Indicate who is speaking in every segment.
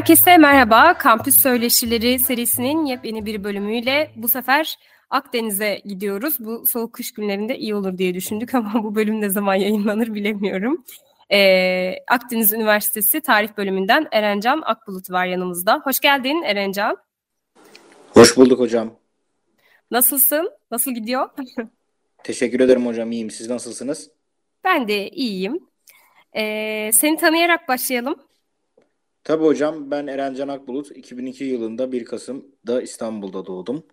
Speaker 1: Herkese merhaba. Kampüs Söyleşileri serisinin yepyeni bir bölümüyle bu sefer Akdeniz'e gidiyoruz. Bu soğuk kış günlerinde iyi olur diye düşündük ama bu bölüm ne zaman yayınlanır bilemiyorum. Ee, Akdeniz Üniversitesi Tarih Bölümünden Erencan Akbulut var yanımızda. Hoş geldin Erencan.
Speaker 2: Hoş bulduk hocam.
Speaker 1: Nasılsın? Nasıl gidiyor?
Speaker 2: Teşekkür ederim hocam. İyiyim. Siz nasılsınız?
Speaker 1: Ben de iyiyim. Ee, seni tanıyarak başlayalım.
Speaker 2: Tabii hocam ben Erencan Akbulut. 2002 yılında 1 Kasım'da İstanbul'da doğdum.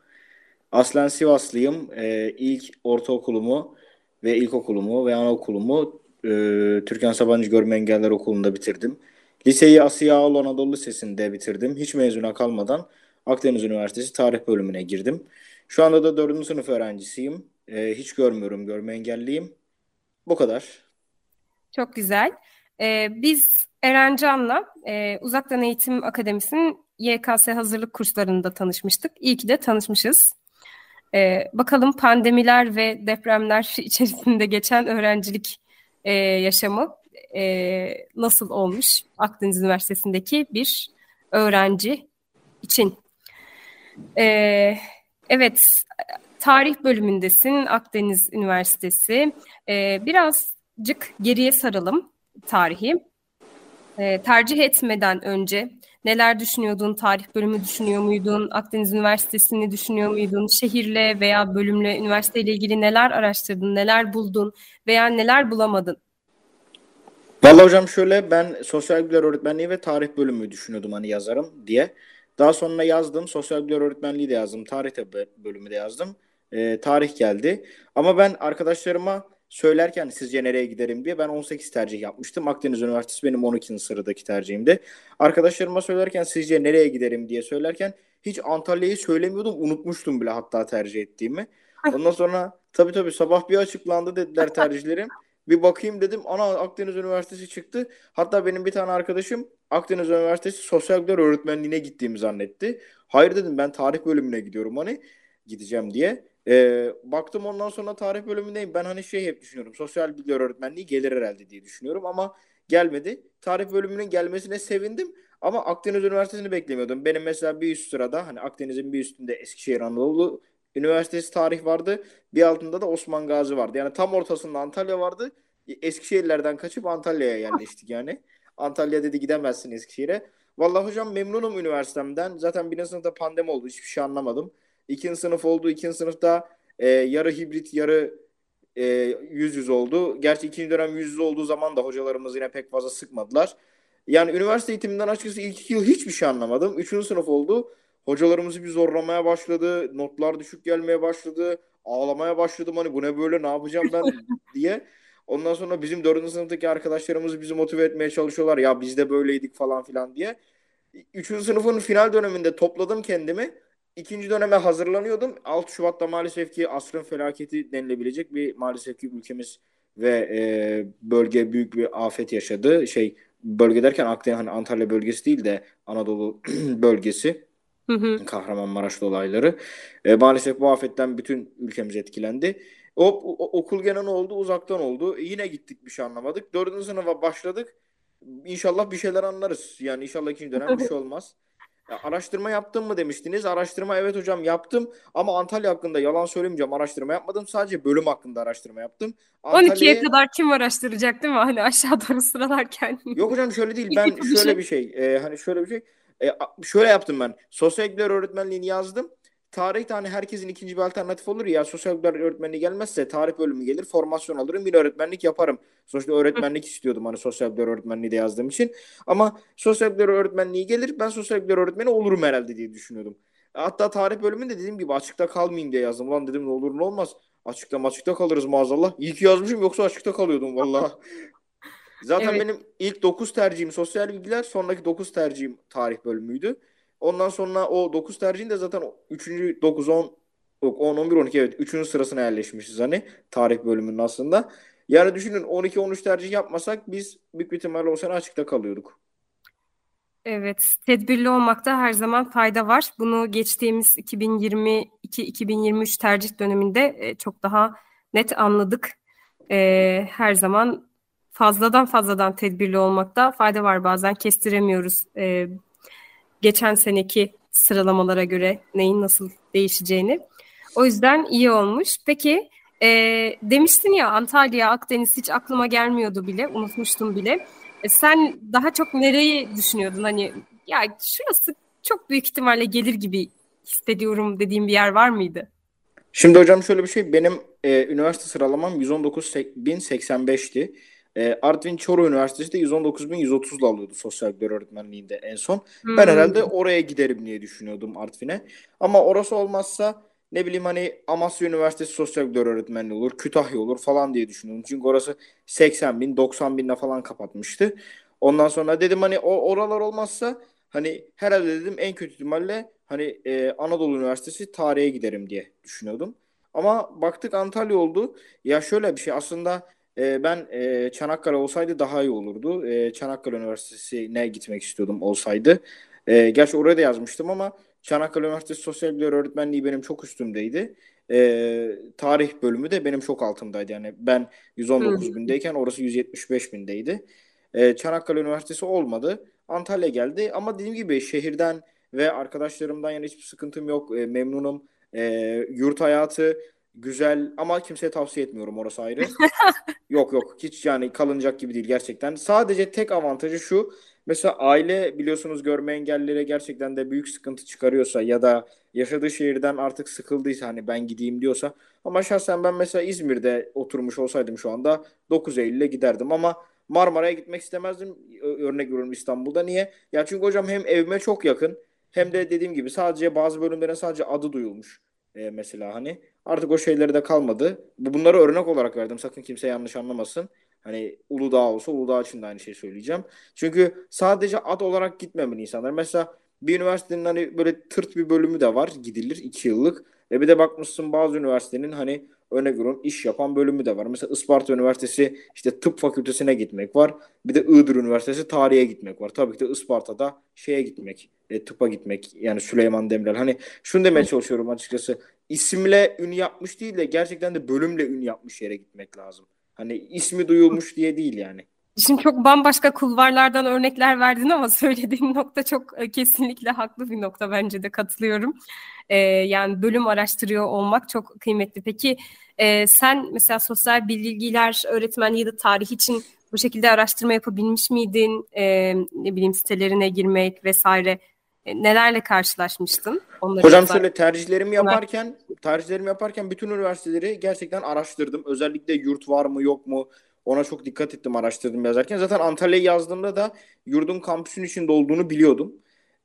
Speaker 2: Aslen Sivaslıyım. Ee, ilk ortaokulumu ve ilkokulumu ve anaokulumu e, Türkan Sabancı Görme Engeller Okulu'nda bitirdim. Liseyi Asiye Ağol Anadolu Lisesi'nde bitirdim. Hiç mezuna kalmadan Akdeniz Üniversitesi Tarih Bölümüne girdim. Şu anda da 4. sınıf öğrencisiyim. Ee, hiç görmüyorum, görme engelliyim. Bu kadar.
Speaker 1: Çok güzel. Ee, biz Erencan'la e, Uzaktan Eğitim Akademisi'nin YKS hazırlık kurslarında tanışmıştık. İyi ki de tanışmışız. Ee, bakalım pandemiler ve depremler içerisinde geçen öğrencilik e, yaşamı e, nasıl olmuş Akdeniz Üniversitesi'ndeki bir öğrenci için. Ee, evet, tarih bölümündesin Akdeniz Üniversitesi. Ee, birazcık geriye saralım tarihi. Ee, tercih etmeden önce neler düşünüyordun? Tarih bölümü düşünüyor muydun? Akdeniz Üniversitesi'ni düşünüyor muydun? Şehirle veya bölümle, üniversiteyle ilgili neler araştırdın? Neler buldun? Veya neler bulamadın?
Speaker 2: Vallahi hocam şöyle ben sosyal bilgiler öğretmenliği ve tarih bölümü düşünüyordum hani yazarım diye. Daha sonra yazdım. Sosyal bilgiler öğretmenliği de yazdım. Tarih bölümü de yazdım. Ee, tarih geldi. Ama ben arkadaşlarıma söylerken sizce nereye giderim diye ben 18 tercih yapmıştım. Akdeniz Üniversitesi benim 12. sıradaki tercihimdi. Arkadaşlarıma söylerken sizce nereye giderim diye söylerken hiç Antalya'yı söylemiyordum. Unutmuştum bile hatta tercih ettiğimi. Ondan sonra tabii tabii sabah bir açıklandı dediler tercihlerim. Bir bakayım dedim. Ana Akdeniz Üniversitesi çıktı. Hatta benim bir tane arkadaşım Akdeniz Üniversitesi Sosyal Bilgiler Öğretmenliğine gittiğimi zannetti. Hayır dedim ben tarih bölümüne gidiyorum hani gideceğim diye. Ee, baktım ondan sonra tarih bölümündeyim. Ben hani şey hep düşünüyorum. Sosyal bilgiler öğretmenliği gelir herhalde diye düşünüyorum ama gelmedi. Tarih bölümünün gelmesine sevindim ama Akdeniz Üniversitesi'ni beklemiyordum. Benim mesela bir üst sırada hani Akdeniz'in bir üstünde Eskişehir Anadolu Üniversitesi tarih vardı. Bir altında da Osman Gazi vardı. Yani tam ortasında Antalya vardı. Eskişehirlerden kaçıp Antalya'ya yerleştik yani. Antalya dedi gidemezsin Eskişehir'e. Vallahi hocam memnunum üniversitemden. Zaten birinci sınıfta pandemi oldu. Hiçbir şey anlamadım. İkinci sınıf oldu. İkinci sınıfta e, yarı hibrit yarı e, yüz yüz oldu. Gerçi ikinci dönem yüz yüz olduğu zaman da hocalarımız yine pek fazla sıkmadılar. Yani üniversite eğitiminden açıkçası ilk iki yıl hiçbir şey anlamadım. Üçüncü sınıf oldu. Hocalarımızı bir zorlamaya başladı. Notlar düşük gelmeye başladı. Ağlamaya başladım hani bu ne böyle ne yapacağım ben diye. Ondan sonra bizim dördüncü sınıftaki arkadaşlarımız bizi motive etmeye çalışıyorlar. Ya biz de böyleydik falan filan diye. Üçüncü sınıfın final döneminde topladım kendimi. İkinci döneme hazırlanıyordum. 6 Şubat'ta maalesef ki asrın felaketi denilebilecek bir maalesef ki ülkemiz ve e, bölge büyük bir afet yaşadı. Şey bölge derken Akdeniz hani Antalya bölgesi değil de Anadolu bölgesi. Hı hı. Kahramanmaraş olayları. E, maalesef bu afetten bütün ülkemiz etkilendi. O, o, okul gene ne oldu? Uzaktan oldu. E, yine gittik bir şey anlamadık. Dördüncü sınıfa başladık. İnşallah bir şeyler anlarız. Yani inşallah ikinci dönem bir şey olmaz. Ya, araştırma yaptın mı demiştiniz. Araştırma evet hocam yaptım ama Antalya hakkında yalan söylemeyeceğim araştırma yapmadım. Sadece bölüm hakkında araştırma yaptım.
Speaker 1: Antalya'ya... 12'ye kadar kim araştıracak değil mi? Hani aşağı doğru sıralarken.
Speaker 2: Yok hocam şöyle değil. Ben şöyle bir şey. E, hani şöyle bir şey. E, şöyle yaptım ben. Sosyal bilgiler öğretmenliğini yazdım. Tarih hani herkesin ikinci bir alternatif olur ya. Sosyal bilgiler öğretmenliği gelmezse tarih bölümü gelir. Formasyon alırım. Yine öğretmenlik yaparım. Sonuçta öğretmenlik istiyordum hani sosyal bilgiler öğretmenliği de yazdığım için. Ama sosyal bilgiler öğretmenliği gelir. Ben sosyal bilgiler öğretmeni olurum herhalde diye düşünüyordum. Hatta tarih bölümünde dediğim gibi açıkta kalmayayım diye yazdım. Ulan dedim ne olur ne olmaz. Açıkta açıkta kalırız maazallah. İyi ki yazmışım yoksa açıkta kalıyordum vallahi. Zaten
Speaker 1: Evet.
Speaker 2: benim ilk 9 tercihim sosyal bilgiler, sonraki 9 tercihim tarih bölümüydü. Ondan sonra o 9 tercihin de zaten 3. 9 10 yok 10 11 12 evet 3. sırasına yerleşmişiz hani tarih bölümünün aslında. Yani düşünün 12 13 tercih yapmasak biz büyük bir ihtimalle o sene açıkta kalıyorduk.
Speaker 1: Evet, tedbirli olmakta her zaman fayda var. Bunu geçtiğimiz 2022-2023 tercih döneminde e, çok daha net anladık. E, her zaman fazladan fazladan tedbirli olmakta fayda var. Bazen kestiremiyoruz e, geçen seneki sıralamalara göre neyin nasıl değişeceğini. O yüzden iyi olmuş. Peki e, demiştin ya Antalya, Akdeniz hiç aklıma gelmiyordu bile, unutmuştum bile. E, sen daha çok nereyi düşünüyordun? Hani ya şurası çok büyük ihtimalle gelir gibi hissediyorum dediğim bir yer var mıydı?
Speaker 2: Şimdi hocam şöyle bir şey benim e, üniversite sıralamam 119.085'ti. E, Artvin Çoruh Üniversitesi de 119.130'la alıyordu sosyal bilgiler öğretmenliğinde en son. Ben
Speaker 1: Hmm.
Speaker 2: herhalde oraya giderim diye düşünüyordum Artvin'e. Ama orası olmazsa ne bileyim hani Amasya Üniversitesi Sosyal Bilgiler Öğretmenliği olur, Kütahya olur falan diye düşünüyordum. Çünkü orası 80 bin, 90 binle falan kapatmıştı. Ondan sonra dedim hani o oralar olmazsa hani herhalde dedim en kötü ihtimalle hani e, Anadolu Üniversitesi tarihe giderim diye düşünüyordum. Ama baktık Antalya oldu. Ya şöyle bir şey aslında e, ben e, Çanakkale olsaydı daha iyi olurdu. E, Çanakkale Üniversitesi'ne gitmek istiyordum olsaydı. E, gerçi oraya da yazmıştım ama Çanakkale Üniversitesi Sosyal Bilgiler Öğretmenliği benim çok üstümdeydi. E, tarih bölümü de benim çok altımdaydı. Yani ben 119 bindeyken orası 175 bindeydi. E, Çanakkale Üniversitesi olmadı. Antalya geldi ama dediğim gibi şehirden ve arkadaşlarımdan yani hiçbir sıkıntım yok. E, memnunum. E, yurt hayatı güzel ama kimseye tavsiye etmiyorum orası ayrı. Yok yok hiç yani kalınacak gibi değil gerçekten. Sadece tek avantajı şu. Mesela aile biliyorsunuz görme engellilere gerçekten de büyük sıkıntı çıkarıyorsa ya da yaşadığı şehirden artık sıkıldıysa hani ben gideyim diyorsa ama şahsen ben mesela İzmir'de oturmuş olsaydım şu anda 9 Eylül'e giderdim ama Marmara'ya gitmek istemezdim. Örnek veriyorum İstanbul'da. Niye? Ya çünkü hocam hem evime çok yakın hem de dediğim gibi sadece bazı bölümlerin sadece adı duyulmuş. E, mesela hani artık o şeyleri de kalmadı. Bu bunları örnek olarak verdim. Sakın kimse yanlış anlamasın. Hani Uludağ olsa Uludağ için de aynı şeyi söyleyeceğim. Çünkü sadece ad olarak gitmemeli insanlar. Mesela bir üniversitenin hani böyle tırt bir bölümü de var. Gidilir iki yıllık. E bir de bakmışsın bazı üniversitenin hani örnek veriyorum iş yapan bölümü de var. Mesela Isparta Üniversitesi işte tıp fakültesine gitmek var. Bir de Iğdır Üniversitesi tarihe gitmek var. Tabii ki de Isparta'da şeye gitmek, e, tıpa gitmek. Yani Süleyman Demirel. Hani şunu demeye çalışıyorum açıkçası. İsimle ün yapmış değil de gerçekten de bölümle ün yapmış yere gitmek lazım. Hani ismi duyulmuş diye değil yani.
Speaker 1: Şimdi çok bambaşka kulvarlardan örnekler verdin ama söylediğin nokta çok e, kesinlikle haklı bir nokta bence de katılıyorum. E, yani bölüm araştırıyor olmak çok kıymetli. Peki e, sen mesela sosyal bilgiler öğretmenliği ya da tarih için bu şekilde araştırma yapabilmiş miydin? E, ne bileyim sitelerine girmek vesaire E, nelerle karşılaşmıştın? Onları
Speaker 2: Hocam
Speaker 1: yazar-
Speaker 2: şöyle tercihlerimi yaparken tercihlerimi yaparken bütün üniversiteleri gerçekten araştırdım. Özellikle yurt var mı yok mu ona çok dikkat ettim araştırdım yazarken. Zaten Antalya'yı yazdığımda da yurdun kampüsün içinde olduğunu biliyordum.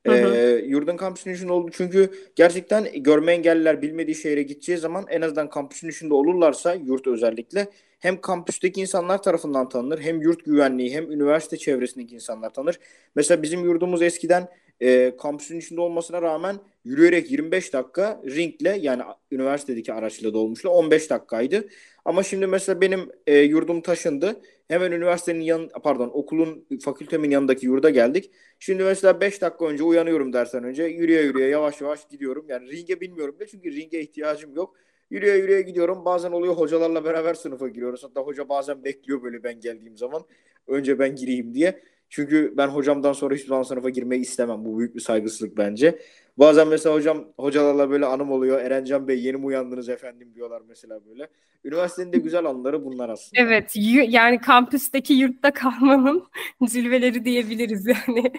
Speaker 1: Hı hı.
Speaker 2: Ee, yurdun kampüsün içinde oldu çünkü gerçekten görme engelliler bilmediği şehre gideceği zaman en azından kampüsün içinde olurlarsa yurt özellikle hem kampüsteki insanlar tarafından tanınır hem yurt güvenliği hem üniversite çevresindeki insanlar tanır. Mesela bizim yurdumuz eskiden e, kampüsün içinde olmasına rağmen yürüyerek 25 dakika ringle yani üniversitedeki araçla dolmuşla 15 dakikaydı. Ama şimdi mesela benim e, yurdum taşındı. Hemen üniversitenin yan pardon okulun fakültemin yanındaki yurda geldik. Şimdi mesela 5 dakika önce uyanıyorum dersen önce yürüye yürüye yavaş yavaş gidiyorum. Yani ringe bilmiyorum bile çünkü ringe ihtiyacım yok. Yürüye yürüye gidiyorum. Bazen oluyor hocalarla beraber sınıfa giriyoruz. Hatta hoca bazen bekliyor böyle ben geldiğim zaman. Önce ben gireyim diye. Çünkü ben hocamdan sonra hiçbir zaman sınıfa girmeyi istemem. Bu büyük bir saygısızlık bence. Bazen mesela hocam hocalarla böyle anım oluyor. Erencan Bey yeni mi uyandınız efendim diyorlar mesela böyle. Üniversitenin de güzel anıları bunlar aslında.
Speaker 1: Evet, yani kampüsteki yurtta kalmanın zilveleri diyebiliriz yani.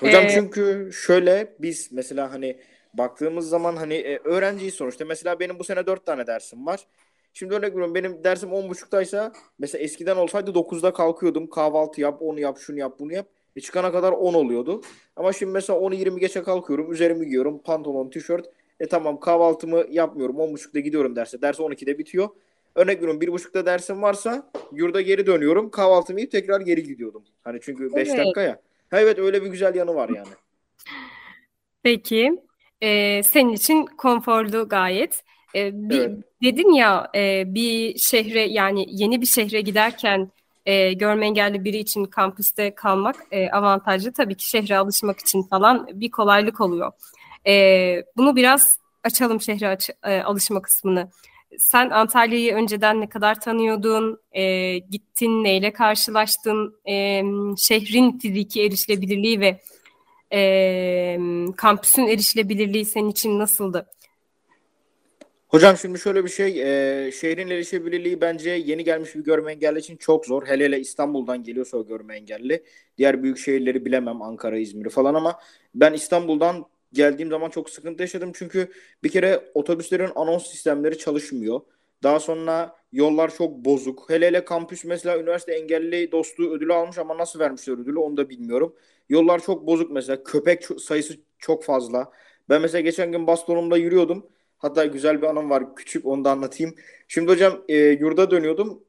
Speaker 2: Hocam
Speaker 1: Ee,
Speaker 2: çünkü şöyle biz mesela hani baktığımız zaman hani e, öğrenciyiz sonuçta. Mesela benim bu sene 4 tane dersim var. Şimdi örnek veriyorum benim dersim 10.30'daysa mesela eskiden olsaydı 9'da kalkıyordum. Kahvaltı yap, onu yap, şunu yap, bunu yap. E çıkana kadar 10 oluyordu. Ama şimdi mesela 10'u 20 geçe kalkıyorum. Üzerimi giyiyorum. Pantolon, tişört. E tamam kahvaltımı yapmıyorum. 10.30'da gidiyorum derse. Ders 12'de bitiyor. Örnek veriyorum bir buçukta dersim varsa yurda geri dönüyorum. Kahvaltımı yiyip tekrar geri gidiyordum. Hani çünkü 5
Speaker 1: Evet.
Speaker 2: dakika ya. Ha, evet öyle bir güzel yanı var yani.
Speaker 1: Peki, e, senin için konforlu gayet. E, bir,
Speaker 2: Evet.
Speaker 1: dedin ya e, bir şehre yani yeni bir şehre giderken e, görme engelli biri için kampüste kalmak e, avantajlı. Tabii ki şehre alışmak için falan bir kolaylık oluyor. E, bunu biraz açalım şehre aç- e, alışma kısmını. Sen Antalya'yı önceden ne kadar tanıyordun? E, gittin, neyle karşılaştın? E, şehrin fiziki erişilebilirliği ve e, kampüsün erişilebilirliği senin için nasıldı?
Speaker 2: Hocam şimdi şöyle bir şey, e, şehrin erişebilirliği bence yeni gelmiş bir görme engelli için çok zor. Hele hele İstanbul'dan geliyorsa o görme engelli. Diğer büyük şehirleri bilemem, Ankara, İzmir'i falan ama ben İstanbul'dan geldiğim zaman çok sıkıntı yaşadım. Çünkü bir kere otobüslerin anons sistemleri çalışmıyor. Daha sonra yollar çok bozuk. Hele hele kampüs mesela üniversite engelli dostluğu ödülü almış ama nasıl vermişler ödülü onu da bilmiyorum. Yollar çok bozuk mesela. Köpek sayısı çok fazla. Ben mesela geçen gün bastonumda yürüyordum. Hatta güzel bir anım var. Küçük onu da anlatayım. Şimdi hocam e, yurda dönüyordum.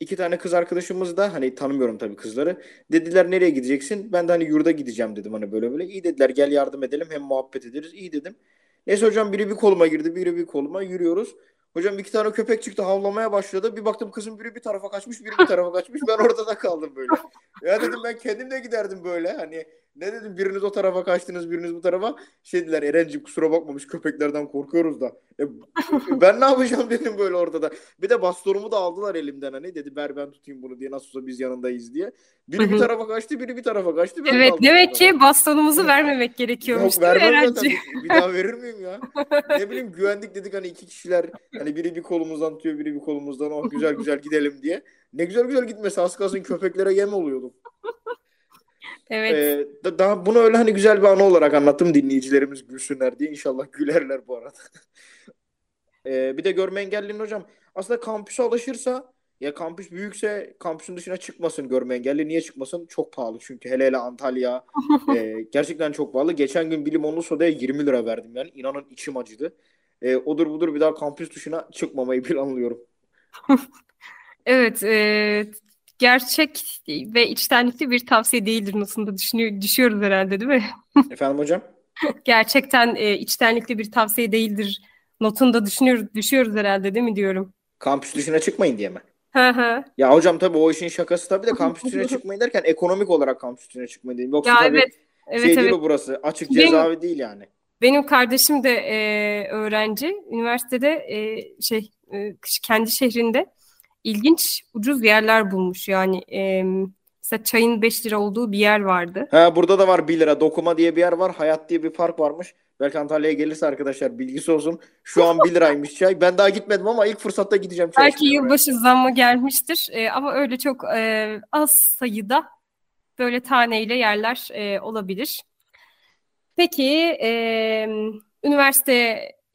Speaker 2: İki tane kız arkadaşımız da hani tanımıyorum tabii kızları. Dediler nereye gideceksin? Ben de hani yurda gideceğim dedim hani böyle böyle. İyi dediler gel yardım edelim hem muhabbet ederiz. İyi dedim. Neyse hocam biri bir koluma girdi, biri bir koluma yürüyoruz. Hocam iki tane köpek çıktı havlamaya başladı. Bir baktım kızın biri bir tarafa kaçmış, biri bir tarafa kaçmış. Ben ortada kaldım böyle. Ya dedim ben kendim de giderdim böyle. Hani ne dedim biriniz o tarafa kaçtınız, biriniz bu tarafa. Şey dediler Erencim kusura bakmamış köpeklerden korkuyoruz da. E, ben ne yapacağım dedim böyle ortada. Bir de bastonumu da aldılar elimden hani. Dedi ver ben tutayım bunu diye nasıl olsa biz yanındayız diye. Biri bir tarafa kaçtı, biri bir tarafa kaçtı. Ben
Speaker 1: Evet, demek ki bastonumuzu vermemek gerekiyormuş
Speaker 2: Yok
Speaker 1: değil mi?
Speaker 2: Bir, bir daha verir miyim ya? Ne bileyim güvenlik dedik hani iki kişiler hani biri bir kolumuzdan tutuyor biri bir kolumuzdan oh güzel güzel gidelim diye. Ne güzel güzel gitmesi az kalsın köpeklere yem oluyordum.
Speaker 1: Evet.
Speaker 2: Ee, da- daha bunu öyle hani güzel bir anı olarak anlattım dinleyicilerimiz gülsünler diye. İnşallah gülerler bu arada. Ee, bir de görme engellinin hocam aslında kampüse alışırsa ya kampüs büyükse kampüsün dışına çıkmasın görme engelli. Niye çıkmasın? Çok pahalı çünkü hele hele Antalya e, gerçekten çok pahalı. Geçen gün bir limonlu sodaya 20 lira verdim yani. İnanın içim acıdı. E, odur budur bir daha kampüs dışına çıkmamayı planlıyorum.
Speaker 1: Evet, e, gerçek ve içtenlikli bir tavsiye değildir notunda düşünüyor, düşüyoruz herhalde değil mi?
Speaker 2: Efendim hocam?
Speaker 1: Gerçekten e, içtenlikli bir tavsiye değildir notunda düşünüyoruz, düşüyoruz herhalde değil mi diyorum.
Speaker 2: Kampüs dışına çıkmayın diye mi?
Speaker 1: Hı hı.
Speaker 2: Ya hocam tabii o işin şakası tabii de kampüs dışına çıkmayın derken ekonomik olarak kampüs dışına çıkmayın diyeyim. Yoksa
Speaker 1: Ya
Speaker 2: tabii
Speaker 1: evet, evet,
Speaker 2: şey değil
Speaker 1: evet.
Speaker 2: o burası. Açık
Speaker 1: Benim-
Speaker 2: cezaevi değil yani.
Speaker 1: Benim kardeşim de e, öğrenci. Üniversitede e, şey e, kendi şehrinde ilginç ucuz yerler bulmuş. Yani e, mesela çayın 5 lira olduğu bir yer vardı.
Speaker 2: Ha burada da var 1 lira. Dokuma diye bir yer var. Hayat diye bir park varmış. Belki Antalya'ya gelirse arkadaşlar bilgisi olsun. Şu an 1 liraymış çay. Ben daha gitmedim ama ilk fırsatta gideceğim çay
Speaker 1: Belki yılbaşı zammı gelmiştir E, ama öyle çok e, az sayıda böyle taneyle yerler e, olabilir. Peki e,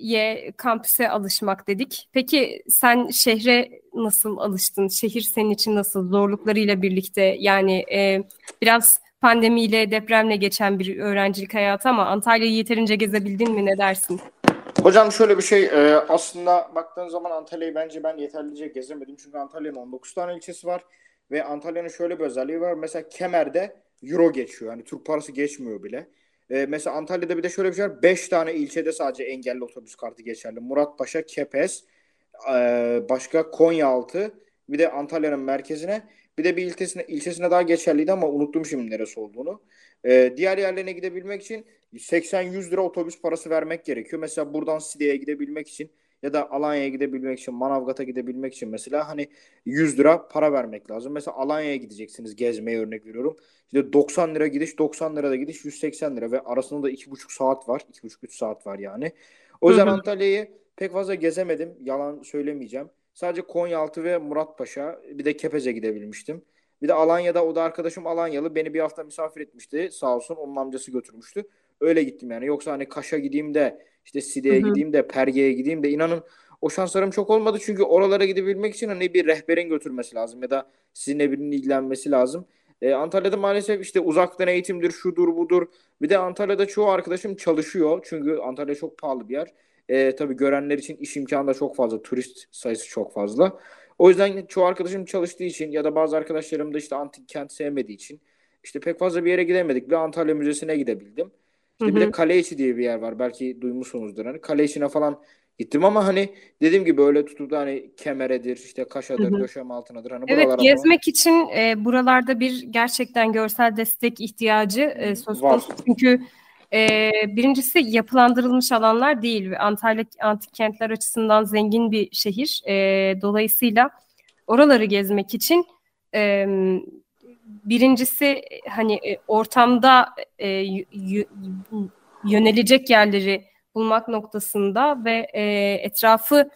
Speaker 1: üniversiteye, kampüse alışmak dedik. Peki sen şehre nasıl alıştın? Şehir senin için nasıl? Zorluklarıyla birlikte yani e, biraz pandemiyle, depremle geçen bir öğrencilik hayatı ama Antalya'yı yeterince gezebildin mi? Ne dersin?
Speaker 2: Hocam şöyle bir şey e, aslında baktığın zaman Antalya'yı bence ben yeterlice gezemedim. Çünkü Antalya'nın 19 tane ilçesi var ve Antalya'nın şöyle bir özelliği var. Mesela Kemer'de euro geçiyor. Yani Türk parası geçmiyor bile. E, mesela Antalya'da bir de şöyle bir şey var. 5 tane ilçede sadece engelli otobüs kartı geçerli. Muratpaşa, Kepez, e, başka Konyaaltı, bir de Antalya'nın merkezine, bir de bir ilçesine, ilçesine daha geçerliydi ama unuttum şimdi neresi olduğunu. E, diğer yerlerine gidebilmek için 80-100 lira otobüs parası vermek gerekiyor. Mesela buradan Side'ye gidebilmek için ya da Alanya'ya gidebilmek için, Manavgat'a gidebilmek için mesela hani 100 lira para vermek lazım. Mesela Alanya'ya gideceksiniz gezmeye örnek veriyorum. İşte 90 lira gidiş, 90 lira da gidiş, 180 lira ve arasında da 2,5 saat var. 2,5-3 saat var yani. O yüzden. Antalya'yı pek fazla gezemedim. Yalan söylemeyeceğim. Sadece Konyaaltı ve Muratpaşa bir de Kepez'e gidebilmiştim. Bir de Alanya'da o da arkadaşım Alanyalı beni bir hafta misafir etmişti. Sağ olsun onun amcası götürmüştü. Öyle gittim yani. Yoksa hani Kaş'a gideyim de işte Side'ye gideyim de Perge'ye gideyim de inanın o şanslarım çok olmadı. Çünkü oralara gidebilmek için hani bir rehberin götürmesi lazım ya da sizinle birinin ilgilenmesi lazım. E, Antalya'da maalesef işte uzaktan eğitimdir, şudur budur. Bir de Antalya'da çoğu arkadaşım çalışıyor. Çünkü Antalya çok pahalı bir yer. E, tabii görenler için iş imkanı da çok fazla. Turist sayısı çok fazla. O yüzden çoğu arkadaşım çalıştığı için ya da bazı arkadaşlarım da işte antik kent sevmediği için işte pek fazla bir yere gidemedik. Bir Antalya Müzesi'ne gidebildim. İşte bir de Kaleiçi diye bir yer var. Belki duymuşsunuzdur. Hani Kaleiçi'ne falan gittim ama hani dediğim gibi öyle tutup da hani Kemere'dir, işte Kaşa'dır, hı hı. Döşem Altınadır. Hani
Speaker 1: evet gezmek falan... için e, buralarda bir gerçekten görsel destek ihtiyacı e, söz konusu. Çünkü e, birincisi yapılandırılmış alanlar değil. Antalya antik kentler açısından zengin bir şehir. E, dolayısıyla oraları gezmek için e, birincisi hani e, ortamda e, yönelecek yerleri bulmak noktasında ve e, etrafı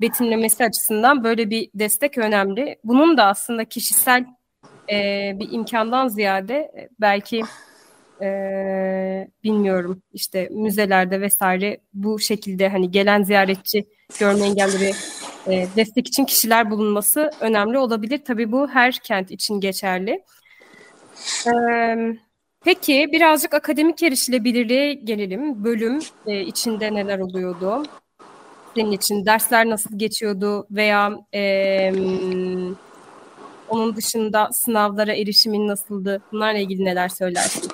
Speaker 1: betimlemesi açısından böyle bir destek önemli. Bunun da aslında kişisel e, bir imkandan ziyade e, belki e, bilmiyorum işte müzelerde vesaire bu şekilde hani gelen ziyaretçi görme engelleri e, destek için kişiler bulunması önemli olabilir. Tabii bu her kent için geçerli. Peki birazcık akademik erişilebilirliğe gelelim. Bölüm içinde neler oluyordu? Senin için dersler nasıl geçiyordu veya e, onun dışında sınavlara erişimin nasıldı? Bunlarla ilgili neler söylersin?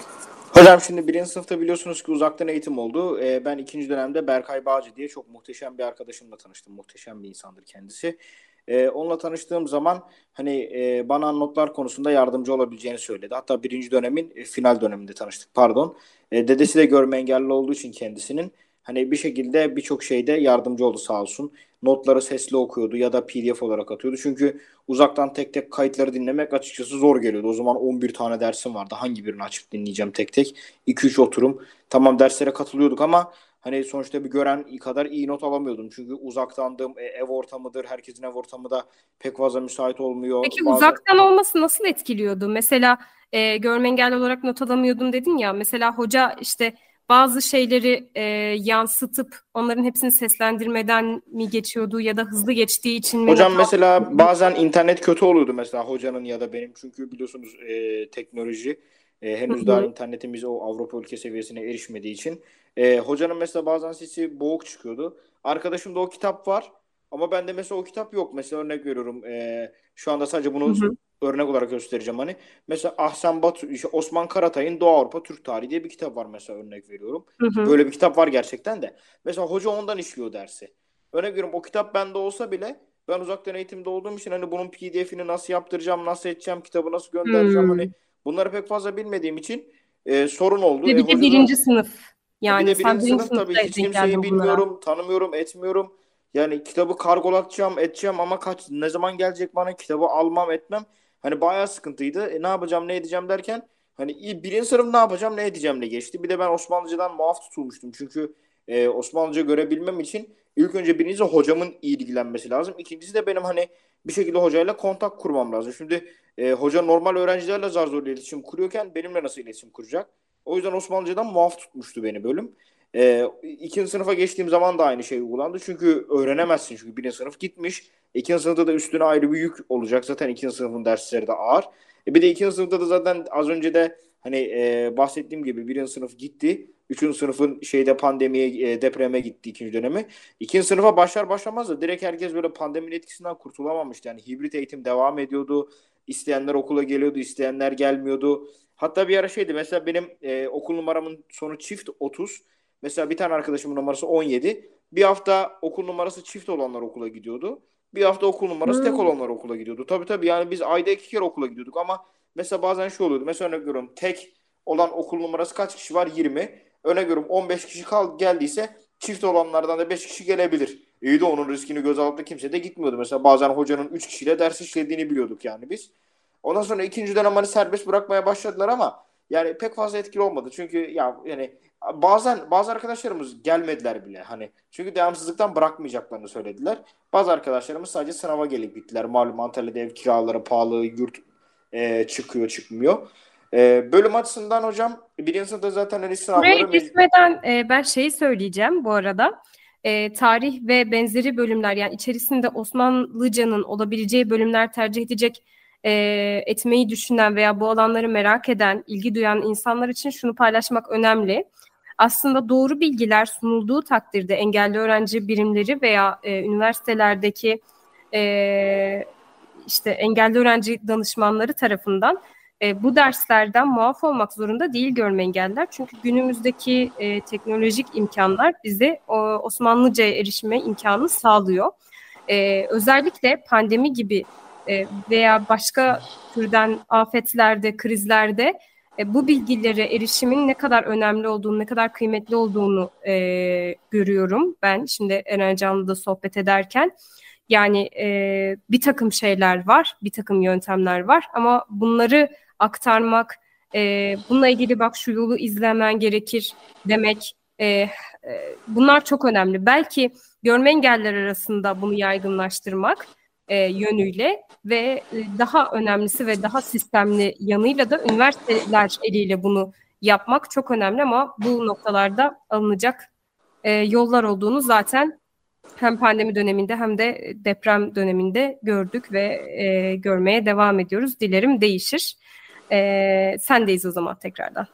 Speaker 2: Hocam şimdi birinci sınıfta biliyorsunuz ki uzaktan eğitim oldu. Ee, ben ikinci dönemde Berkay Bağcı diye çok muhteşem bir arkadaşımla tanıştım. Muhteşem bir insandır kendisi. Ee, onunla tanıştığım zaman hani e, bana notlar konusunda yardımcı olabileceğini söyledi. Hatta birinci dönemin e, final döneminde tanıştık pardon. E, dedesi de görme engelli olduğu için kendisinin hani bir şekilde birçok şeyde yardımcı oldu sağ olsun. Notları sesli okuyordu ya da PDF olarak atıyordu. Çünkü uzaktan tek tek kayıtları dinlemek açıkçası zor geliyordu. O zaman 11 tane dersim vardı. Hangi birini açıp dinleyeceğim tek tek? 2-3 oturum. Tamam derslere katılıyorduk ama hani sonuçta bir gören kadar iyi not alamıyordum. Çünkü uzaktandım. E, ev ortamıdır. Herkesin ev ortamı da pek fazla müsait olmuyor.
Speaker 1: Peki Bazı... uzaktan olması nasıl etkiliyordu? Mesela e, görme engelli olarak not alamıyordum dedin ya. Mesela hoca işte bazı şeyleri e, yansıtıp onların hepsini seslendirmeden mi geçiyordu ya da hızlı geçtiği için mi?
Speaker 2: Hocam mesela bazen internet kötü oluyordu mesela hocanın ya da benim çünkü biliyorsunuz e, teknoloji e, henüz daha internetimiz o Avrupa ülke seviyesine erişmediği için e, hocanın mesela bazen sesi boğuk çıkıyordu. Arkadaşımda o kitap var ama bende mesela o kitap yok. Mesela örnek veriyorum e, şu anda sadece bunu hı hı örnek olarak göstereceğim hani. Mesela Ahsen Batu, işte Osman Karatay'ın Doğu Avrupa Türk Tarihi diye bir kitap var mesela örnek veriyorum. Hı hı. Böyle bir kitap var gerçekten de. Mesela hoca ondan işliyor dersi. Örnek veriyorum o kitap bende olsa bile ben uzaktan eğitimde olduğum için hani bunun PDF'ini nasıl yaptıracağım, nasıl edeceğim, kitabı nasıl göndereceğim hmm. hani bunları pek fazla bilmediğim için e, sorun oldu.
Speaker 1: Bir, e, de birinci sınıf. Yani
Speaker 2: bir de birinci sınıf tabii hiç kimseyi bilmiyorum, bunlara. tanımıyorum, etmiyorum. Yani kitabı kargolatacağım, edeceğim ama kaç ne zaman gelecek bana kitabı almam, etmem. Hani bayağı sıkıntıydı. E, ne yapacağım ne edeceğim derken hani birinci sınıf ne yapacağım ne edeceğimle geçti. Bir de ben Osmanlıcadan muaf tutulmuştum. Çünkü e, Osmanlıca görebilmem için ilk önce birincisi hocamın ilgilenmesi lazım. İkincisi de benim hani bir şekilde hocayla kontak kurmam lazım. Şimdi e, hoca normal öğrencilerle zar zor iletişim kuruyorken benimle nasıl iletişim kuracak? O yüzden Osmanlıcadan muaf tutmuştu beni bölüm. E, ikinci sınıfa geçtiğim zaman da aynı şey uygulandı. Çünkü öğrenemezsin. Çünkü birinci sınıf gitmiş. İkinci sınıfta da üstüne ayrı bir yük olacak. Zaten ikinci sınıfın dersleri de ağır. E bir de ikinci sınıfta da zaten az önce de hani e, bahsettiğim gibi birinci sınıf gitti. Üçüncü sınıfın şeyde pandemiye, e, depreme gitti ikinci dönemi. İkinci sınıfa başlar başlamaz da direkt herkes böyle pandeminin etkisinden kurtulamamıştı. Yani hibrit eğitim devam ediyordu. İsteyenler okula geliyordu, isteyenler gelmiyordu. Hatta bir ara şeydi mesela benim e, okul numaramın sonu çift 30. Mesela bir tane arkadaşımın numarası 17. Bir hafta okul numarası çift olanlar okula gidiyordu. Bir hafta okul numarası hmm. tek olanlar okula gidiyordu. Tabii tabii yani biz ayda iki kere okula gidiyorduk ama mesela bazen şu oluyordu. Mesela örnek veriyorum tek olan okul numarası kaç kişi var? 20. Örnek veriyorum 15 kişi kal geldiyse çift olanlardan da 5 kişi gelebilir. İyi de onun riskini göz alıp da kimse de gitmiyordu. Mesela bazen hocanın 3 kişiyle ders işlediğini biliyorduk yani biz. Ondan sonra ikinci dönem hani serbest bırakmaya başladılar ama yani pek fazla etkili olmadı. Çünkü ya yani bazen bazı arkadaşlarımız gelmediler bile hani çünkü devamsızlıktan bırakmayacaklarını söylediler. Bazı arkadaşlarımız sadece sınava gelip gittiler. Malum Antalya'da ev kiraları pahalı, yurt e, çıkıyor çıkmıyor. E, bölüm açısından hocam birinci sınıfta zaten hani sınavları...
Speaker 1: Buraya geçmeden e, ben şeyi söyleyeceğim bu arada. E, tarih ve benzeri bölümler yani içerisinde Osmanlıca'nın olabileceği bölümler tercih edecek e, etmeyi düşünen veya bu alanları merak eden, ilgi duyan insanlar için şunu paylaşmak önemli. Aslında doğru bilgiler sunulduğu takdirde engelli öğrenci birimleri veya e, üniversitelerdeki e, işte engelli öğrenci danışmanları tarafından e, bu derslerden muaf olmak zorunda değil görme engeller. Çünkü günümüzdeki e, teknolojik imkanlar bize o, Osmanlıca'ya erişime imkanı sağlıyor. E, özellikle pandemi gibi e, veya başka türden afetlerde, krizlerde e, bu bilgilere erişimin ne kadar önemli olduğunu, ne kadar kıymetli olduğunu e, görüyorum ben şimdi Eren Canlı'da sohbet ederken. Yani e, bir takım şeyler var, bir takım yöntemler var ama bunları aktarmak, e, bununla ilgili bak şu yolu izlemen gerekir demek e, e, bunlar çok önemli. Belki görme engeller arasında bunu yaygınlaştırmak e, yönüyle ve e, daha önemlisi ve daha sistemli yanıyla da üniversiteler eliyle bunu yapmak çok önemli ama bu noktalarda alınacak e, yollar olduğunu zaten hem pandemi döneminde hem de deprem döneminde gördük ve e, görmeye devam ediyoruz. Dilerim değişir. E, sendeyiz o zaman tekrardan.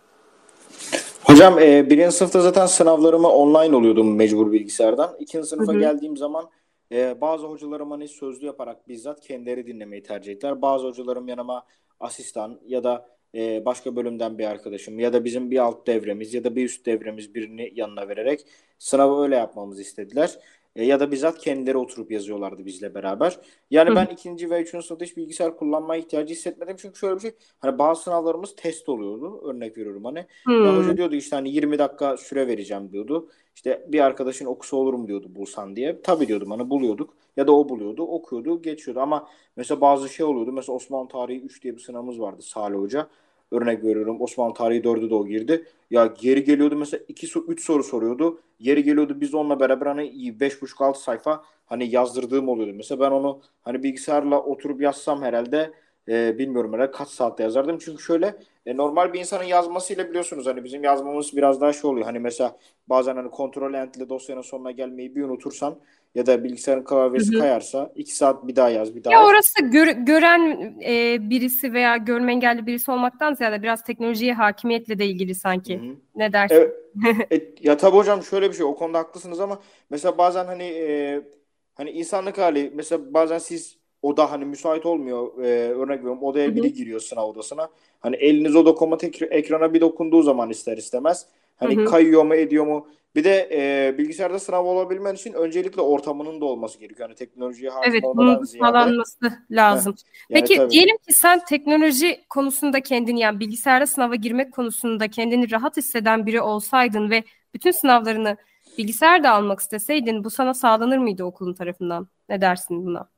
Speaker 2: Hocam e, birinci sınıfta zaten sınavlarımı online oluyordum mecbur bilgisayardan. İkinci sınıfa Hı-hı. geldiğim zaman e, bazı hocalarım hani sözlü yaparak bizzat kendileri dinlemeyi tercih ettiler. Bazı hocalarım yanıma asistan ya da e, başka bölümden bir arkadaşım ya da bizim bir alt devremiz ya da bir üst devremiz birini yanına vererek sınavı öyle yapmamızı istediler. E, ya da bizzat kendileri oturup yazıyorlardı bizle beraber. Yani Hı. ben ikinci ve üçüncü sınıfta hiç bilgisayar kullanmaya ihtiyacı hissetmedim. Çünkü şöyle bir şey hani bazı sınavlarımız test oluyordu. Örnek veriyorum hani. Ya hoca diyordu işte hani 20 dakika süre vereceğim diyordu. İşte bir arkadaşın okusu olur mu diyordu bulsan diye. Tabii diyordum hani buluyorduk. Ya da o buluyordu, okuyordu, geçiyordu. Ama mesela bazı şey oluyordu. Mesela Osmanlı Tarihi 3 diye bir sınavımız vardı Salih Hoca. Örnek veriyorum Osmanlı Tarihi 4'ü de o girdi. Ya geri geliyordu mesela 2 3 soru soruyordu. Geri geliyordu biz onunla beraber hani 5,5-6 sayfa hani yazdırdığım oluyordu. Mesela ben onu hani bilgisayarla oturup yazsam herhalde e, bilmiyorum herhalde kaç saatte yazardım. Çünkü şöyle e, normal bir insanın yazmasıyla biliyorsunuz hani bizim yazmamız biraz daha şey oluyor. Hani mesela bazen hani kontrol entle dosyanın sonuna gelmeyi bir unutursan ya da bilgisayarın klavyesi Hı-hı. kayarsa iki saat bir daha yaz bir daha.
Speaker 1: Ya
Speaker 2: yaz.
Speaker 1: orası gör, gören e, birisi veya görme engelli birisi olmaktan ziyade biraz teknolojiye hakimiyetle de ilgili sanki. Hı-hı. Ne dersin?
Speaker 2: Evet. e, ya tabii hocam şöyle bir şey o konuda haklısınız ama mesela bazen hani e, hani insanlık hali mesela bazen siz oda hani müsait olmuyor. E, örnek veriyorum odaya Hı-hı. biri giriyor sınav odasına. Hani eliniz o dokunmatik ekrana bir dokunduğu zaman ister istemez. Hani Hı-hı. kayıyor mu ediyor mu? Bir de e, bilgisayarda sınav olabilmen için öncelikle ortamının da olması gerekiyor. Yani teknolojiye hakim
Speaker 1: evet, olmadan ziyade. sağlanması lazım. Heh, yani Peki tabii. diyelim ki sen teknoloji konusunda kendini yani bilgisayarda sınava girmek konusunda kendini rahat hisseden biri olsaydın ve bütün sınavlarını bilgisayarda almak isteseydin bu sana sağlanır mıydı okulun tarafından? Ne dersin buna?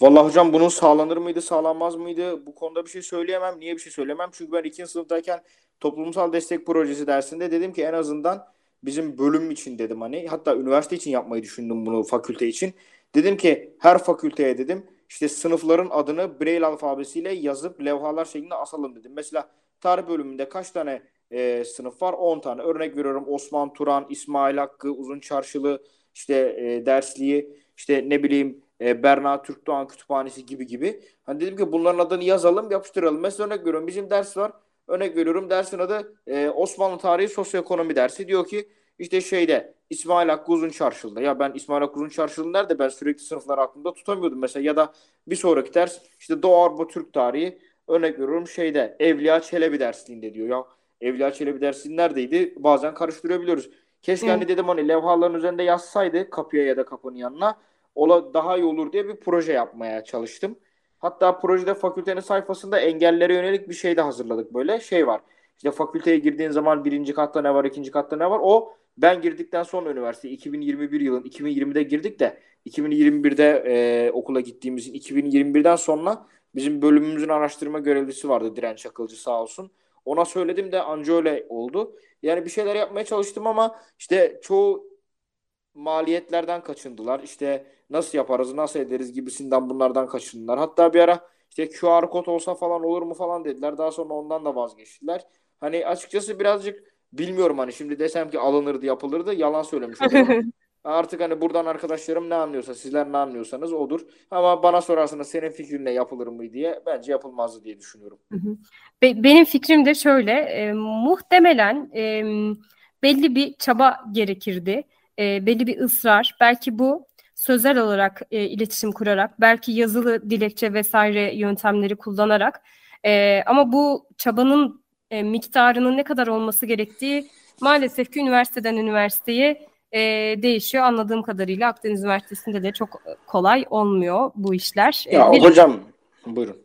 Speaker 2: Vallahi hocam bunun sağlanır mıydı, sağlanmaz mıydı? Bu konuda bir şey söyleyemem. Niye bir şey söylemem? Çünkü ben ikinci sınıftayken toplumsal destek projesi dersinde dedim ki en azından bizim bölüm için dedim hani hatta üniversite için yapmayı düşündüm bunu fakülte için. Dedim ki her fakülteye dedim işte sınıfların adını Braille alfabesiyle yazıp levhalar şeklinde asalım dedim. Mesela tarih bölümünde kaç tane e, sınıf var? 10 tane. Örnek veriyorum Osman Turan, İsmail Hakkı, Uzun Çarşılı, işte e, Dersliği, işte ne bileyim e, Berna Türkdoğan Kütüphanesi gibi gibi. Hani dedim ki bunların adını yazalım, yapıştıralım. Mesela örnek veriyorum bizim ders var. Örnek veriyorum dersin adı e, Osmanlı Tarihi Sosyoekonomi dersi. Diyor ki işte şeyde İsmail Hakkı Uzun Çarşılı'da. Ya ben İsmail Hakkı Uzun Çarşılı nerede? Ben sürekli sınıflar aklımda tutamıyordum mesela. Ya da bir sonraki ders işte Doğu Avrupa Türk Tarihi örnek veriyorum şeyde Evliya Çelebi dersliğinde diyor. Ya Evliya Çelebi dersliği neredeydi? Bazen karıştırabiliyoruz. Keşke hani dedim hani levhaların üzerinde yazsaydı kapıya ya da kapının yanına ola daha iyi olur diye bir proje yapmaya çalıştım. Hatta projede fakültenin sayfasında engellere yönelik bir şey de hazırladık böyle. Şey var. İşte fakülteye girdiğin zaman birinci katta ne var, ikinci katta ne var? O ben girdikten sonra üniversite 2021 yılın 2020'de girdik de 2021'de e, okula gittiğimizin 2021'den sonra bizim bölümümüzün araştırma görevlisi vardı Direnç Akılcı sağ olsun. Ona söyledim de anca öyle oldu. Yani bir şeyler yapmaya çalıştım ama işte çoğu maliyetlerden kaçındılar. İşte nasıl yaparız, nasıl ederiz gibisinden bunlardan kaçındılar. Hatta bir ara işte QR kod olsa falan olur mu falan dediler. Daha sonra ondan da vazgeçtiler. Hani açıkçası birazcık bilmiyorum hani şimdi desem ki alınırdı yapılırdı yalan söylemiş olurum. Artık hani buradan arkadaşlarım ne anlıyorsa sizler ne anlıyorsanız odur. Ama bana sorarsanız senin fikrinle yapılır mı diye bence yapılmazdı diye düşünüyorum.
Speaker 1: Be- benim fikrim de şöyle e, muhtemelen e, belli bir çaba gerekirdi. E, belli bir ısrar. Belki bu sözel olarak e, iletişim kurarak, belki yazılı dilekçe vesaire yöntemleri kullanarak e, ama bu çabanın e, miktarının ne kadar olması gerektiği maalesef ki üniversiteden üniversiteye e, değişiyor. Anladığım kadarıyla Akdeniz Üniversitesi'nde de çok kolay olmuyor bu işler. E,
Speaker 2: Ya
Speaker 1: bir-
Speaker 2: hocam buyurun.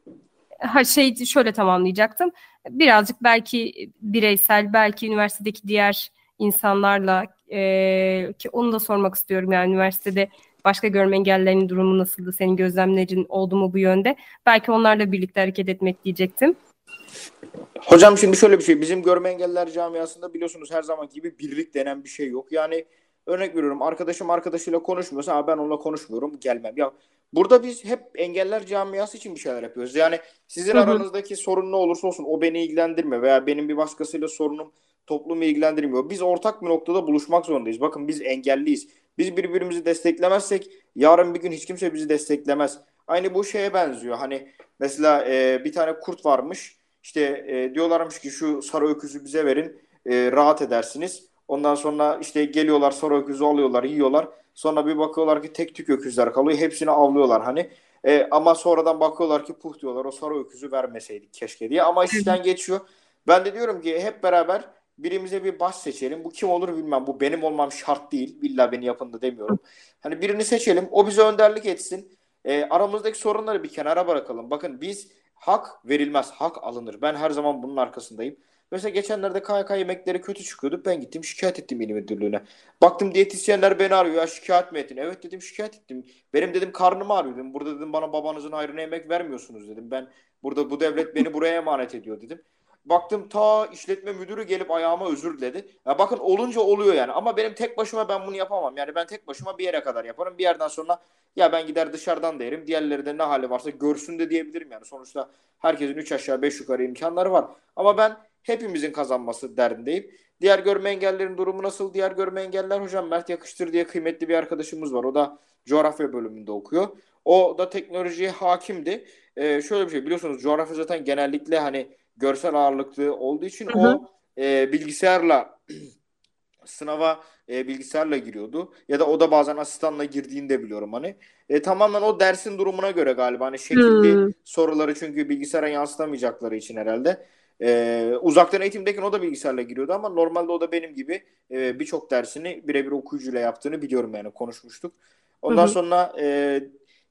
Speaker 1: ha şey şöyle tamamlayacaktım. Birazcık belki bireysel, belki üniversitedeki diğer insanlarla e, ki onu da sormak istiyorum yani üniversitede başka görme engellilerinin durumu nasıldı? Senin gözlemlerin oldu mu bu yönde? Belki onlarla birlikte hareket etmek diyecektim.
Speaker 2: Hocam şimdi şöyle bir şey. Bizim görme engelliler camiasında biliyorsunuz her zaman gibi birlik denen bir şey yok. Yani örnek veriyorum arkadaşım arkadaşıyla konuşmuyorsa "Aa, ben onunla konuşmuyorum gelmem. Ya burada biz hep engeller camiası için bir şeyler yapıyoruz. Yani sizin
Speaker 1: Hı hı.
Speaker 2: aranızdaki sorun ne olursa olsun o beni ilgilendirmiyor veya benim bir başkasıyla sorunum toplumu ilgilendirmiyor. Biz ortak bir noktada buluşmak zorundayız. Bakın biz engelliyiz. Biz birbirimizi desteklemezsek yarın bir gün hiç kimse bizi desteklemez. Aynı bu şeye benziyor. Hani mesela e, bir tane kurt varmış. İşte e, diyorlarmış ki şu sarı öküzü bize verin e, rahat edersiniz. Ondan sonra işte geliyorlar sarı öküzü alıyorlar yiyorlar. Sonra bir bakıyorlar ki tek tük öküzler kalıyor. Hepsini avlıyorlar hani. E, ama sonradan bakıyorlar ki puh diyorlar o sarı öküzü vermeseydik keşke diye. Ama işten geçiyor. Ben de diyorum ki hep beraber birimize bir baş seçelim. Bu kim olur bilmem. Bu benim olmam şart değil. İlla beni yapın da demiyorum. Hani birini seçelim. O bize önderlik etsin. E, aramızdaki sorunları bir kenara bırakalım. Bakın biz hak verilmez. Hak alınır. Ben her zaman bunun arkasındayım. Mesela geçenlerde KYK yemekleri kötü çıkıyordu. Ben gittim şikayet ettim il müdürlüğüne. Baktım diyetisyenler beni arıyor. Ya şikayet mi ettin? Evet dedim şikayet ettim. Benim dedim karnım ağrıyor dedim. Burada dedim bana babanızın hayrına yemek vermiyorsunuz dedim. Ben burada bu devlet beni buraya emanet ediyor dedim. Baktım ta işletme müdürü gelip ayağıma özür diledi. Ya bakın olunca oluyor yani. Ama benim tek başıma ben bunu yapamam. Yani ben tek başıma bir yere kadar yaparım. Bir yerden sonra ya ben gider dışarıdan da yerim. Diğerleri de ne hali varsa görsün de diyebilirim yani. Sonuçta herkesin 3 aşağı 5 yukarı imkanları var. Ama ben hepimizin kazanması derdindeyim. Diğer görme engellerin durumu nasıl? Diğer görme engeller hocam Mert Yakıştır diye kıymetli bir arkadaşımız var. O da coğrafya bölümünde okuyor. O da teknolojiye hakimdi. Ee, şöyle bir şey biliyorsunuz coğrafya zaten genellikle hani görsel ağırlıklı olduğu için
Speaker 1: Hı hı.
Speaker 2: o e, bilgisayarla sınava e, bilgisayarla giriyordu. Ya da o da bazen asistanla girdiğini de biliyorum hani. E, tamamen o dersin durumuna göre galiba. Hani şekilli
Speaker 1: Hmm.
Speaker 2: soruları çünkü bilgisayara yansıtamayacakları için herhalde. E, uzaktan eğitimdeyken o da bilgisayarla giriyordu ama normalde o da benim gibi e, birçok dersini birebir okuyucuyla yaptığını biliyorum yani konuşmuştuk. Ondan
Speaker 1: Hı hı.
Speaker 2: sonra e,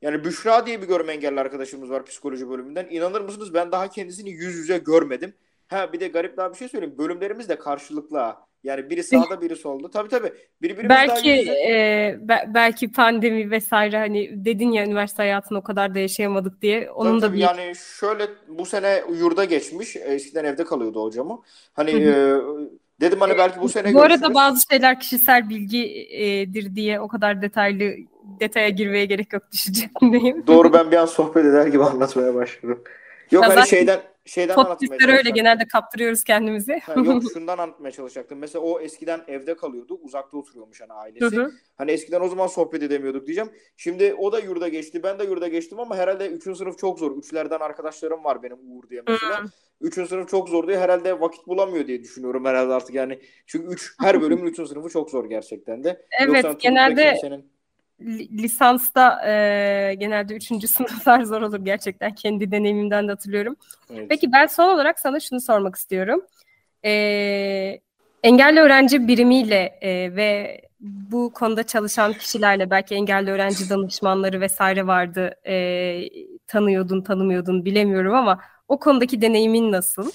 Speaker 2: yani Büşra diye bir görme engelli arkadaşımız var psikoloji bölümünden. İnanır mısınız ben daha kendisini yüz yüze görmedim. Ha bir de garip daha bir şey söyleyeyim. Bölümlerimiz de karşılıklı. Yani biri sağda biri solda. Tabii tabii. Birbirimiz
Speaker 1: Belki
Speaker 2: yüz yüze.
Speaker 1: e, be- belki pandemi vesaire hani dedin ya üniversite hayatını o kadar da yaşayamadık diye onun
Speaker 2: Tabii
Speaker 1: da bir
Speaker 2: yani şöyle bu sene yurda geçmiş. Eskiden evde kalıyordu hocamı. Hani
Speaker 1: Hı hı.
Speaker 2: e, dedim hani belki bu sene
Speaker 1: Bu arada
Speaker 2: görüşürüz.
Speaker 1: bazı şeyler kişisel bilgidir diye o kadar detaylı detaya girmeye gerek yok düşüncemdeyim.
Speaker 2: Doğru ben bir an sohbet eder gibi anlatmaya başladım. Yok
Speaker 1: Ya
Speaker 2: hani
Speaker 1: zaten
Speaker 2: şeyden şeyden anlatmaya
Speaker 1: Podcast'ler öyle genelde kaptırıyoruz kendimizi.
Speaker 2: Ha, yok şundan anlatmaya çalışacaktım. Mesela o eskiden evde kalıyordu. Uzakta oturuyormuş hani
Speaker 1: Hı
Speaker 2: ailesi.
Speaker 1: hı.
Speaker 2: Hani eskiden o zaman sohbet edemiyorduk diyeceğim. Şimdi o da yurda geçti. Ben de yurda geçtim ama herhalde 3. sınıf çok zor. Üçlerden arkadaşlarım var benim Uğur diye mesela.
Speaker 1: Hı.
Speaker 2: 3. sınıf çok zor diye herhalde vakit bulamıyor diye düşünüyorum herhalde artık yani. Çünkü üç, her bölümün 3. sınıfı çok zor gerçekten de.
Speaker 1: Evet
Speaker 2: Yoksa tıpta
Speaker 1: genelde
Speaker 2: kimsenin
Speaker 1: li- lisansta e, genelde üçüncü sınıflar zor olur gerçekten. Kendi deneyimimden de hatırlıyorum.
Speaker 2: evet.
Speaker 1: Peki ben son olarak sana şunu sormak istiyorum. E, engelli öğrenci birimiyle e, ve bu konuda çalışan kişilerle belki engelli öğrenci danışmanları vesaire vardı. E, tanıyordun, tanımıyordun bilemiyorum ama o konudaki deneyimin nasıl?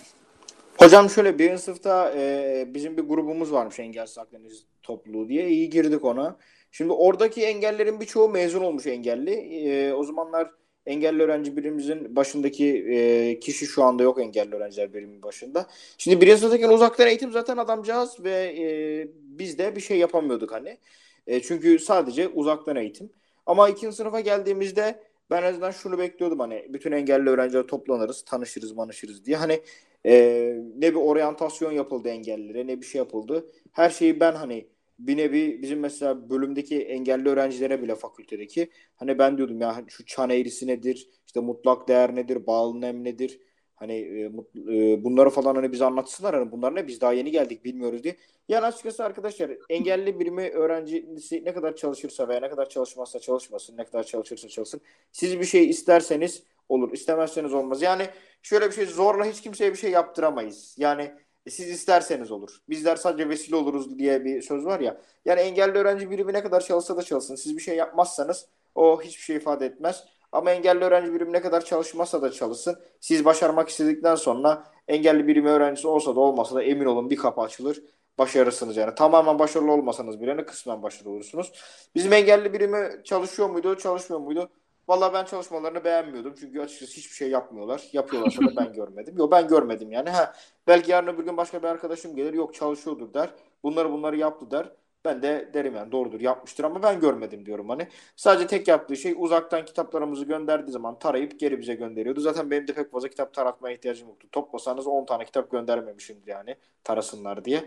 Speaker 2: Hocam şöyle birinci sınıfta e, bizim bir grubumuz varmış Engelsiz Akdeniz topluluğu diye. İyi girdik ona. Şimdi oradaki engellerin birçoğu mezun olmuş engelli. E, o zamanlar engelli öğrenci birimimizin başındaki e, kişi şu anda yok engelli öğrenciler biriminin başında. Şimdi birinci sınıftayken uzaktan eğitim zaten adamcağız ve e, biz de bir şey yapamıyorduk hani. E, çünkü sadece uzaktan eğitim. Ama ikinci sınıfa geldiğimizde ben en azından şunu bekliyordum hani bütün engelli öğrenciler toplanırız, tanışırız, manışırız diye. Hani e, ne bir oryantasyon yapıldı engellilere ne bir şey yapıldı. Her şeyi ben hani bir nevi bizim mesela bölümdeki engelli öğrencilere bile fakültedeki hani ben diyordum ya şu çan eğrisi nedir? İşte mutlak değer nedir? Bağlı nem nedir? Hani e, e, bunları falan hani bize anlatsınlar. Hani bunlar ne? Biz daha yeni geldik bilmiyoruz diye. Yani açıkçası arkadaşlar engelli birimi öğrencisi ne kadar çalışırsa veya ne kadar çalışmazsa çalışmasın, ne kadar çalışırsa çalışsın. Siz bir şey isterseniz olur, istemezseniz olmaz. Yani şöyle bir şey zorla hiç kimseye bir şey yaptıramayız. Yani siz isterseniz olur. Bizler sadece vesile oluruz diye bir söz var ya. Yani engelli öğrenci birimi ne kadar çalışsa da çalışsın. Siz bir şey yapmazsanız o hiçbir şey ifade etmez. Ama engelli öğrenci birimi ne kadar çalışmasa da çalışsın. Siz başarmak istedikten sonra engelli birimi öğrencisi olsa da olmasa da emin olun bir kapı açılır. Başarırsınız yani. Tamamen başarılı olmasanız bile ne kısmen başarılı olursunuz. Bizim engelli birimi çalışıyor muydu, çalışmıyor muydu? Vallahi ben çalışmalarını beğenmiyordum. Çünkü açıkçası hiçbir şey yapmıyorlar. Yapıyorlarsa da ben görmedim. Yok ben görmedim yani. Ha, belki yarın öbür gün başka bir arkadaşım gelir. Yok çalışıyordur der. Bunları bunları yaptı der. Ben de derim yani doğrudur yapmıştır ama ben görmedim diyorum hani. Sadece tek yaptığı şey uzaktan kitaplarımızı gönderdiği zaman tarayıp geri bize gönderiyordu. Zaten benim de pek fazla kitap taratmaya ihtiyacım yoktu. Toplasanız 10 tane kitap göndermemişimdir yani tarasınlar diye.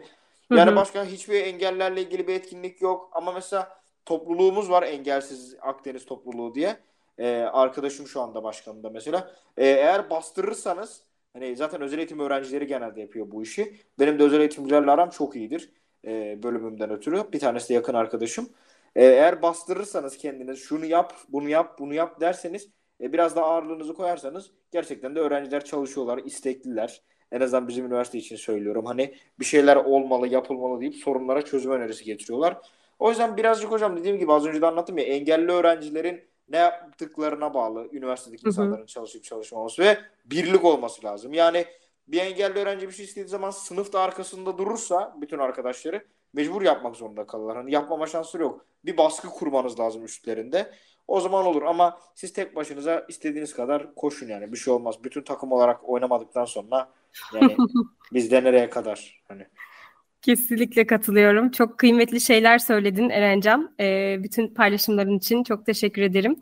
Speaker 2: Yani başka hiçbir engellerle ilgili bir etkinlik yok. Ama mesela topluluğumuz var engelsiz Akdeniz topluluğu diye. Ee, arkadaşım şu anda başkanında mesela. Ee, eğer bastırırsanız hani zaten özel eğitim öğrencileri genelde yapıyor bu işi. Benim de özel eğitimcilerle aram çok iyidir e, bölümümden ötürü. Bir tanesi de yakın arkadaşım. E, eğer bastırırsanız kendiniz şunu yap, bunu yap, bunu yap derseniz e, biraz daha ağırlığınızı koyarsanız gerçekten de öğrenciler çalışıyorlar, istekliler. En azından bizim üniversite için söylüyorum. Hani bir şeyler olmalı, yapılmalı deyip sorunlara çözüm önerisi getiriyorlar. O yüzden birazcık hocam dediğim gibi az önce de anlattım ya engelli öğrencilerin ne yaptıklarına bağlı üniversitedeki hı hı. insanların çalışıp çalışmaması ve birlik olması lazım. Yani bir engelli öğrenci bir şey istediği zaman sınıfta arkasında durursa bütün arkadaşları mecbur yapmak zorunda kalırlar. Hani yapmama şansı yok. Bir baskı kurmanız lazım üstlerinde. O zaman olur ama siz tek başınıza istediğiniz kadar koşun yani bir şey olmaz. Bütün takım olarak oynamadıktan sonra yani bizde nereye kadar hani.
Speaker 1: Kesinlikle katılıyorum. Çok kıymetli şeyler söyledin Erencan. Ee, bütün paylaşımların için çok teşekkür ederim.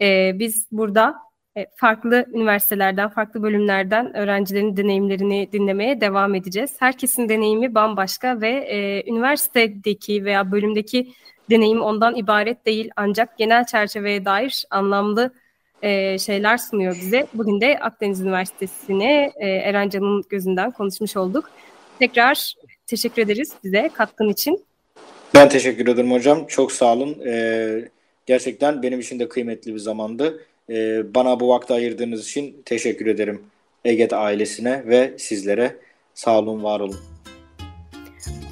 Speaker 1: Ee, biz burada e, farklı üniversitelerden, farklı bölümlerden öğrencilerin deneyimlerini dinlemeye devam edeceğiz. Herkesin deneyimi bambaşka ve e, üniversitedeki veya bölümdeki deneyim ondan ibaret değil ancak genel çerçeveye dair anlamlı e, şeyler sunuyor bize. Bugün de Akdeniz Üniversitesi'ne e, Erencan'ın gözünden konuşmuş olduk. Tekrar teşekkür ederiz bize katkın için.
Speaker 2: Ben teşekkür ederim hocam. Çok sağ olun. Ee, gerçekten benim için de kıymetli bir zamandı. Ee, bana bu vakti ayırdığınız için teşekkür ederim Eget ailesine ve sizlere. Sağ olun, var olun.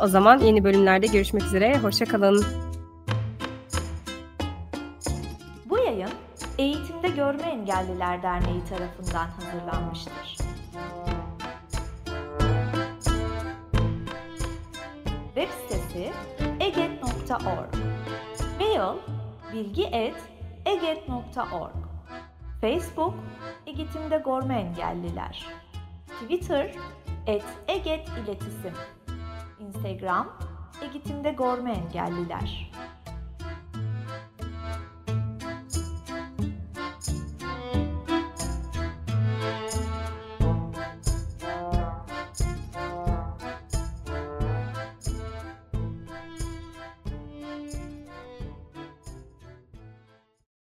Speaker 1: O zaman yeni bölümlerde görüşmek üzere. Hoşçakalın.
Speaker 3: Bu yayın Eğitimde Görme Engelliler Derneği tarafından hazırlanmıştır. Web sitesi eget.org Mail bilgi.eget.org Facebook Egetim'de Gorma Engelliler. Twitter et Eget İletisim. Instagram Egetim'de Gorma Engelliler